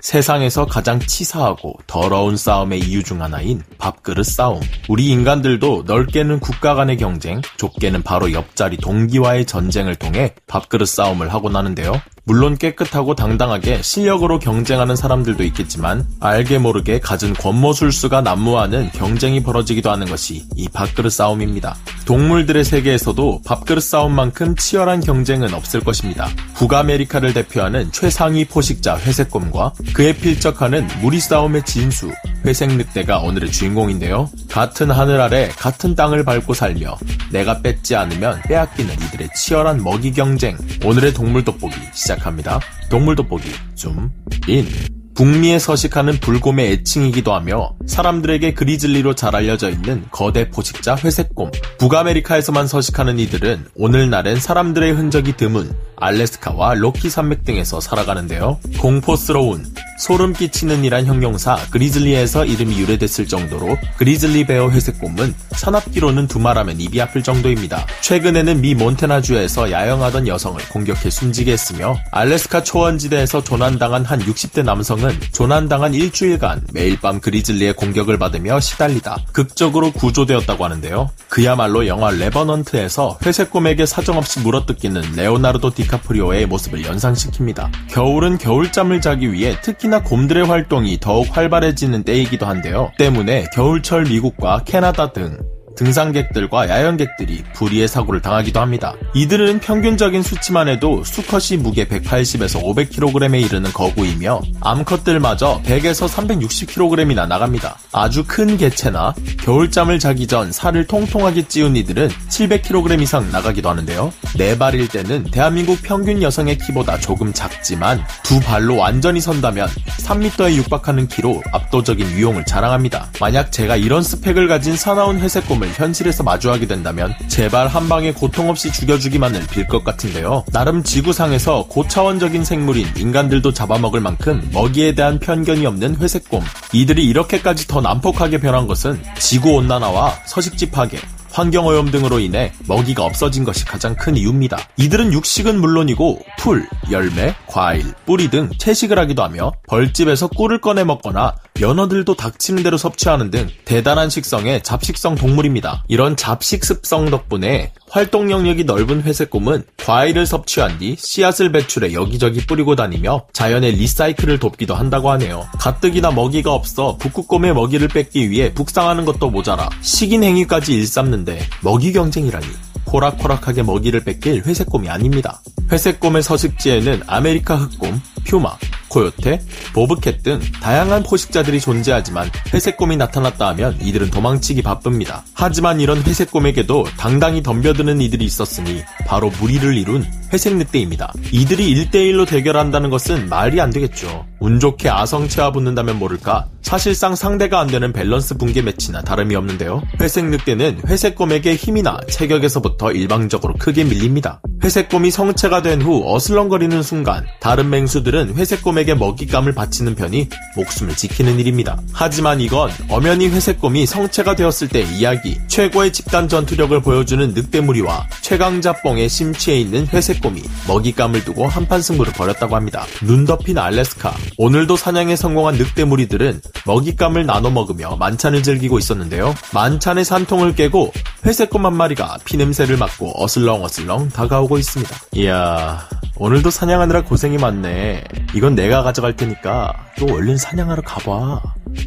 세상에서 가장 치사하고 더러운 싸움의 이유 중 하나인 밥그릇 싸움. 우리 인간들도 넓게는 국가 간의 경쟁, 좁게는 바로 옆자리 동기와의 전쟁을 통해 밥그릇 싸움을 하곤 하는데요. 물론 깨끗하고 당당하게 실력으로 경쟁하는 사람들도 있겠지만 알게 모르게 갖은 권모술수가 난무하는 경쟁이 벌어지기도 하는 것이 이 밥그릇 싸움입니다. 동물들의 세계에서도 밥그릇 싸움만큼 치열한 경쟁은 없을 것입니다. 북아메리카를 대표하는 최상위 포식자 회색곰과 그에 필적하는 무리 싸움의 진수 회색 늑대가 오늘의 주인공인데요. 같은 하늘 아래 같은 땅을 밟고 살며 내가 뺏지 않으면 빼앗기는 이들의 치열한 먹이 경쟁. 오늘의 동물 돋보기 시작합니다. 동물 돋보기 줌 인. 북미에 서식하는 불곰의 애칭이기도 하며 사람들에게 그리즐리로 잘 알려져 있는 거대 포식자 회색곰. 북아메리카에서만 서식하는 이들은 오늘날엔 사람들의 흔적이 드문 알래스카와 로키 산맥 등에서 살아가는데요. 공포스러운 소름 끼치는 이란 형용사 grizzly에서 이름이 유래됐을 정도로 grizzly bear 회색곰은 사납기로는 두말하면 입이 아플 정도입니다. 최근에는 미 몬테나주에서 야영하던 여성을 공격해 숨지게 했으며 알래스카 초원지대에서 조난당한 한 60대 남성은 조난당한 일주일간 매일 밤 grizzly의 공격을 받으며 시달리다 극적으로 구조되었다고 하는데요. 그야말로 영화 레버넌트에서 회색곰에게 사정없이 물어뜯기는 레오나르도 디카프리오의 모습을 연상시킵니다. 겨울은 겨울잠을 자기 위해 특히 특히나 곰들의 활동이 더욱 활발해지는 때이기도 한데요. 때문에 겨울철 미국과 캐나다 등 등산객들과 야영객들이 불의의 사고를 당하기도 합니다. 이들은 평균적인 수치만 해도 수컷이 무게 180에서 500kg에 이르는 거구이며 암컷들마저 100에서 360kg이나 나갑니다. 아주 큰 개체나 겨울잠을 자기 전 살을 통통하게 찌운 이들은 700kg 이상 나가기도 하는데요. 네 발일 때는 대한민국 평균 여성의 키보다 조금 작지만 두 발로 완전히 선다면 3m에 육박하는 키로 압도적인 위용을 자랑합니다. 만약 제가 이런 스펙을 가진 사나운 회색 곰을 상황을 현실에서 마주하게 된다면 제발 한 방에 고통 없이 죽여주기만을 빌 것 같은데요. 나름 지구상에서 고차원적인 생물인 인간들도 잡아먹을 만큼 먹이에 대한 편견이 없는 회색곰. 이들이 이렇게까지 더 난폭하게 변한 것은 지구 온난화와 서식지 파괴, 환경오염 등으로 인해 먹이가 없어진 것이 가장 큰 이유입니다. 이들은 육식은 물론이고 풀, 열매, 과일, 뿌리 등 채식을 하기도 하며 벌집에서 꿀을 꺼내 먹거나 연어들도 닥치는 대로 섭취하는 등 대단한 식성의 잡식성 동물입니다. 이런 잡식 습성 덕분에 활동 영역이 넓은 회색곰은 과일을 섭취한 뒤 씨앗을 배출해 여기저기 뿌리고 다니며 자연의 recycle을 돕기도 한다고 하네요. 가뜩이나 먹이가 없어 북극곰의 먹이를 뺏기 위해 북상하는 것도 모자라 식인 행위까지 일삼는데 먹이 경쟁이라니 호락호락하게 먹이를 뺏길 회색곰이 아닙니다. 회색곰의 서식지에는 아메리카 흑곰, 퓨마, 코요테, bobcat 등 다양한 포식자들이 존재하지만 회색곰이 나타났다 하면 이들은 도망치기 바쁩니다. 하지만 이런 회색곰에게도 당당히 덤벼드는 이들이 있었으니 바로 무리를 이룬 회색 늑대입니다. 이들이 1대1로 대결한다는 것은 말이 안 되겠죠. 운 좋게 아성체와 붙는다면 모를까 사실상 상대가 안 되는 밸런스 붕괴 매치나 다름이 없는데요. 회색 늑대는 회색곰에게 힘이나 체격에서부터 일방적으로 크게 밀립니다. 회색곰이 성체가 된 후 어슬렁거리는 순간 다른 맹수들은 회색곰에게 먹잇감을 바치는 편이 목숨을 지키는 일입니다. 하지만 이건 엄연히 회색곰이 성체가 되었을 때 이야기 최고의 집단 전투력을 보여주는 늑대무리와 최강자뽕에 심취해 있는 회색곰이 먹잇감을 두고 한판 승부를 벌였다고 합니다. 눈 덮인 알래스카 오늘도 사냥에 성공한 늑대무리들은 먹잇감을 나눠 먹으며 만찬을 즐기고 있었는데요. 만찬의 산통을 깨고 회색곰 한 마리가 피냄새를 맡고 어슬렁어슬렁 다가오고 있습니다. 이야, 오늘도 사냥하느라 고생이 많네. 이건 내가 가져갈 테니까 또 얼른 사냥하러 가봐.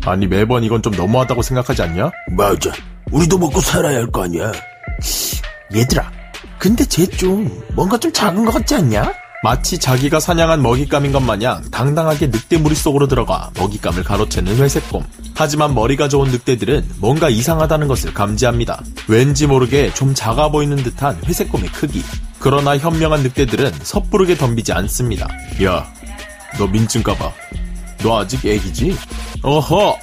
아니, 매번 이건 좀 너무하다고 생각하지 않냐? 맞아. 우리도 먹고 살아야 할 거 아니야. 얘들아, 근데 쟤 좀 뭔가 좀 작은 것 같지 않냐? 마치 자기가 사냥한 먹잇감인 것 마냥 당당하게 늑대 무리 속으로 들어가 먹잇감을 가로채는 회색곰. 하지만 머리가 좋은 늑대들은 뭔가 이상하다는 것을 감지합니다. 왠지 모르게 좀 작아 보이는 듯한 회색곰의 크기. 그러나 현명한 늑대들은 섣부르게 덤비지 않습니다. 야, 너 민증 까봐. 너 아직 애기지? 어허!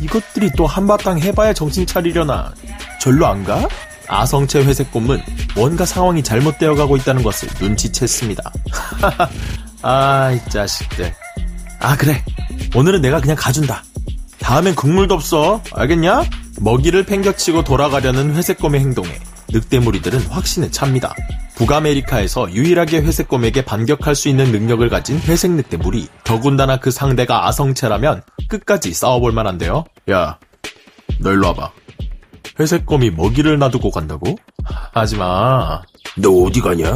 이것들이 또 한바탕 해봐야 정신 차리려나. 절로 안 가? 아성체 회색곰은 뭔가 상황이 잘못되어 가고 있다는 것을 눈치챘습니다. 아, 이 자식들. 아, 그래. 오늘은 내가 그냥 가준다. 다음엔 국물도 없어. 알겠냐? 먹이를 팽겨치고 돌아가려는 회색곰의 행동에 늑대무리들은 확신에 찹니다. 북아메리카에서 유일하게 회색곰에게 반격할 수 있는 능력을 가진 회색 늑대 무리. 더군다나 그 상대가 아성체라면 끝까지 싸워볼 만한데요. 야, 너 일로 와봐. 회색곰이 먹이를 놔두고 간다고? 하지마. 너 어디 가냐?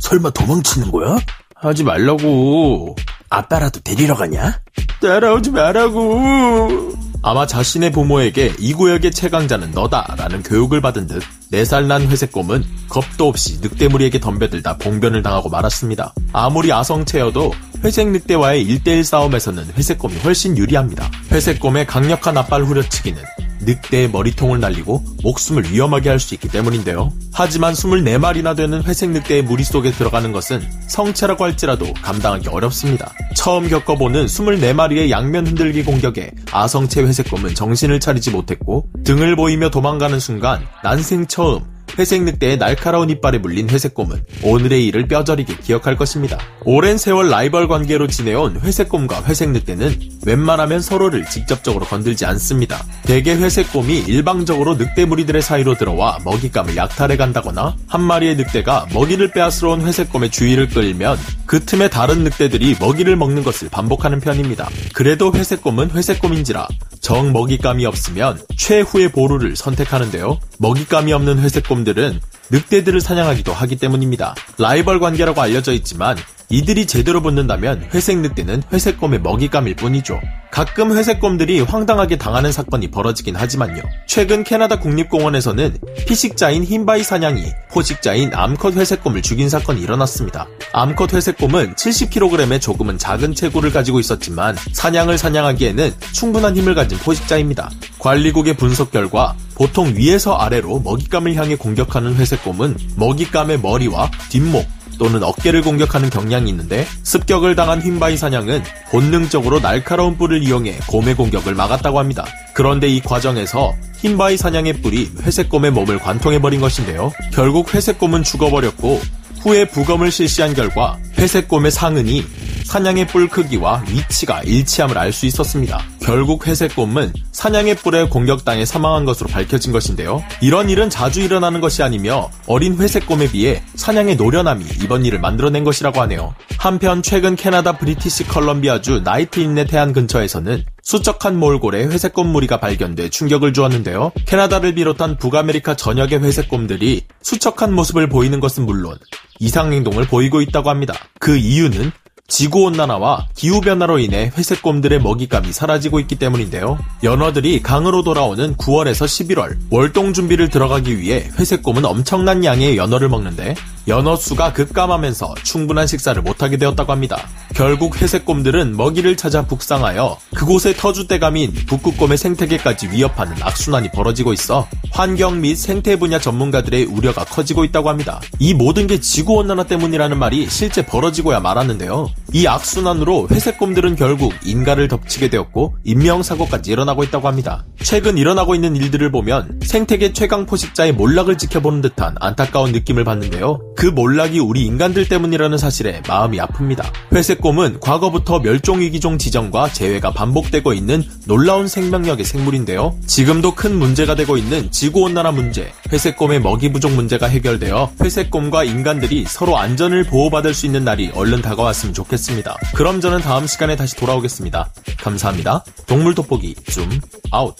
설마 도망치는 거야? 하지 말라고. 아빠라도 데리러 가냐? 따라오지 말라고. 아마 자신의 부모에게 이 구역의 최강자는 너다라는 교육을 받은 듯 4살 난 회색곰은 겁도 없이 늑대무리에게 덤벼들다 봉변을 당하고 말았습니다. 아무리 아성체여도 회색 늑대와의 1대1 싸움에서는 회색곰이 훨씬 유리합니다. 회색곰의 강력한 앞발 후려치기는 늑대의 머리통을 날리고 목숨을 위험하게 할 수 있기 때문인데요. 하지만 24마리나 되는 회색 늑대의 무리 속에 들어가는 것은 성체라고 할지라도 감당하기 어렵습니다. 처음 겪어보는 24마리의 양면 흔들기 공격에 아성체 회색곰은 정신을 차리지 못했고 등을 보이며 도망가는 순간 난생 처음 회색 늑대의 날카로운 이빨에 물린 회색곰은 오늘의 일을 뼈저리게 기억할 것입니다. 오랜 세월 라이벌 관계로 지내온 회색곰과 회색 늑대는 웬만하면 서로를 직접적으로 건들지 않습니다. 대개 회색곰이 일방적으로 늑대 무리들의 사이로 들어와 먹잇감을 약탈해 간다거나 한 마리의 늑대가 먹이를 빼앗으러 온 회색곰의 주의를 끌면 그 틈에 다른 늑대들이 먹이를 먹는 것을 반복하는 편입니다. 그래도 회색곰은 회색곰인지라 정 먹잇감이 없으면 최후의 보루를 선택하는데요. 먹잇감이 없는 회색곰들은 늑대들을 사냥하기도 하기 때문입니다. 라이벌 관계라고 알려져 있지만 이들이 제대로 붙는다면 회색 늑대는 회색곰의 먹잇감일 뿐이죠. 가끔 회색곰들이 황당하게 당하는 사건이 벌어지긴 하지만요. 최근 캐나다 국립공원에서는 피식자인 흰바위 사냥이 포식자인 암컷 회색곰을 죽인 사건이 일어났습니다. 암컷 회색곰은 70kg의 조금은 작은 체구를 가지고 있었지만 사냥을 사냥하기에는 충분한 힘을 가진 포식자입니다. 관리국의 분석 결과 보통 위에서 아래로 먹잇감을 향해 공격하는 회색곰은 먹잇감의 머리와 뒷목, 또는 어깨를 공격하는 경향이 있는데 습격을 당한 흰바위산양은 본능적으로 날카로운 뿔을 이용해 곰의 공격을 막았다고 합니다. 그런데 이 과정에서 흰바위산양의 뿔이 회색곰의 몸을 관통해버린 것인데요. 결국 회색곰은 죽어버렸고 후에 부검을 실시한 결과 회색곰의 상흔이 산양의 뿔 크기와 위치가 일치함을 알 수 있었습니다. 결국 회색곰은 산양의 뿔에 공격당해 사망한 것으로 밝혀진 것인데요. 이런 일은 자주 일어나는 것이 아니며 어린 회색곰에 비해 산양의 노련함이 이번 일을 만들어낸 것이라고 하네요. 한편 최근 캐나다 브리티시 컬럼비아주 나이트 인렛 해안 근처에서는 수척한 몰골의 회색곰 무리가 발견돼 충격을 주었는데요. 캐나다를 비롯한 북아메리카 전역의 회색곰들이 수척한 모습을 보이는 것은 물론 이상 행동을 보이고 있다고 합니다. 그 이유는 지구온난화와 기후변화로 인해 회색곰들의 먹잇감이 사라지고 있기 때문인데요. 연어들이 강으로 돌아오는 9월에서 11월 월동 준비를 들어가기 위해 회색곰은 엄청난 양의 연어를 먹는데 연어 수가 급감하면서 충분한 식사를 못하게 되었다고 합니다. 결국 회색곰들은 먹이를 찾아 북상하여 그곳의 터줏대감인 북극곰의 생태계까지 위협하는 악순환이 벌어지고 있어 환경 및 생태 분야 전문가들의 우려가 커지고 있다고 합니다. 이 모든 게 지구 온난화 때문이라는 말이 실제 벌어지고야 말았는데요. 이 악순환으로 회색곰들은 결국 인간을 덮치게 되었고 인명사고까지 일어나고 있다고 합니다. 최근 일어나고 있는 일들을 보면 생태계 최강 포식자의 몰락을 지켜보는 듯한 안타까운 느낌을 받는데요. 그 몰락이 우리 인간들 때문이라는 사실에 마음이 아픕니다. 회색곰은 과거부터 멸종위기종 지정과 재회가 반복되고 있는 놀라운 생명력의 생물인데요. 지금도 큰 문제가 되고 있는 지구온난화 문제, 회색곰의 먹이 부족 문제가 해결되어 회색곰과 인간들이 서로 안전을 보호받을 수 있는 날이 얼른 다가왔으면 좋겠습니다. 그럼 저는 다음 시간에 다시 돌아오겠습니다. 감사합니다. 동물 돋보기 줌 아웃.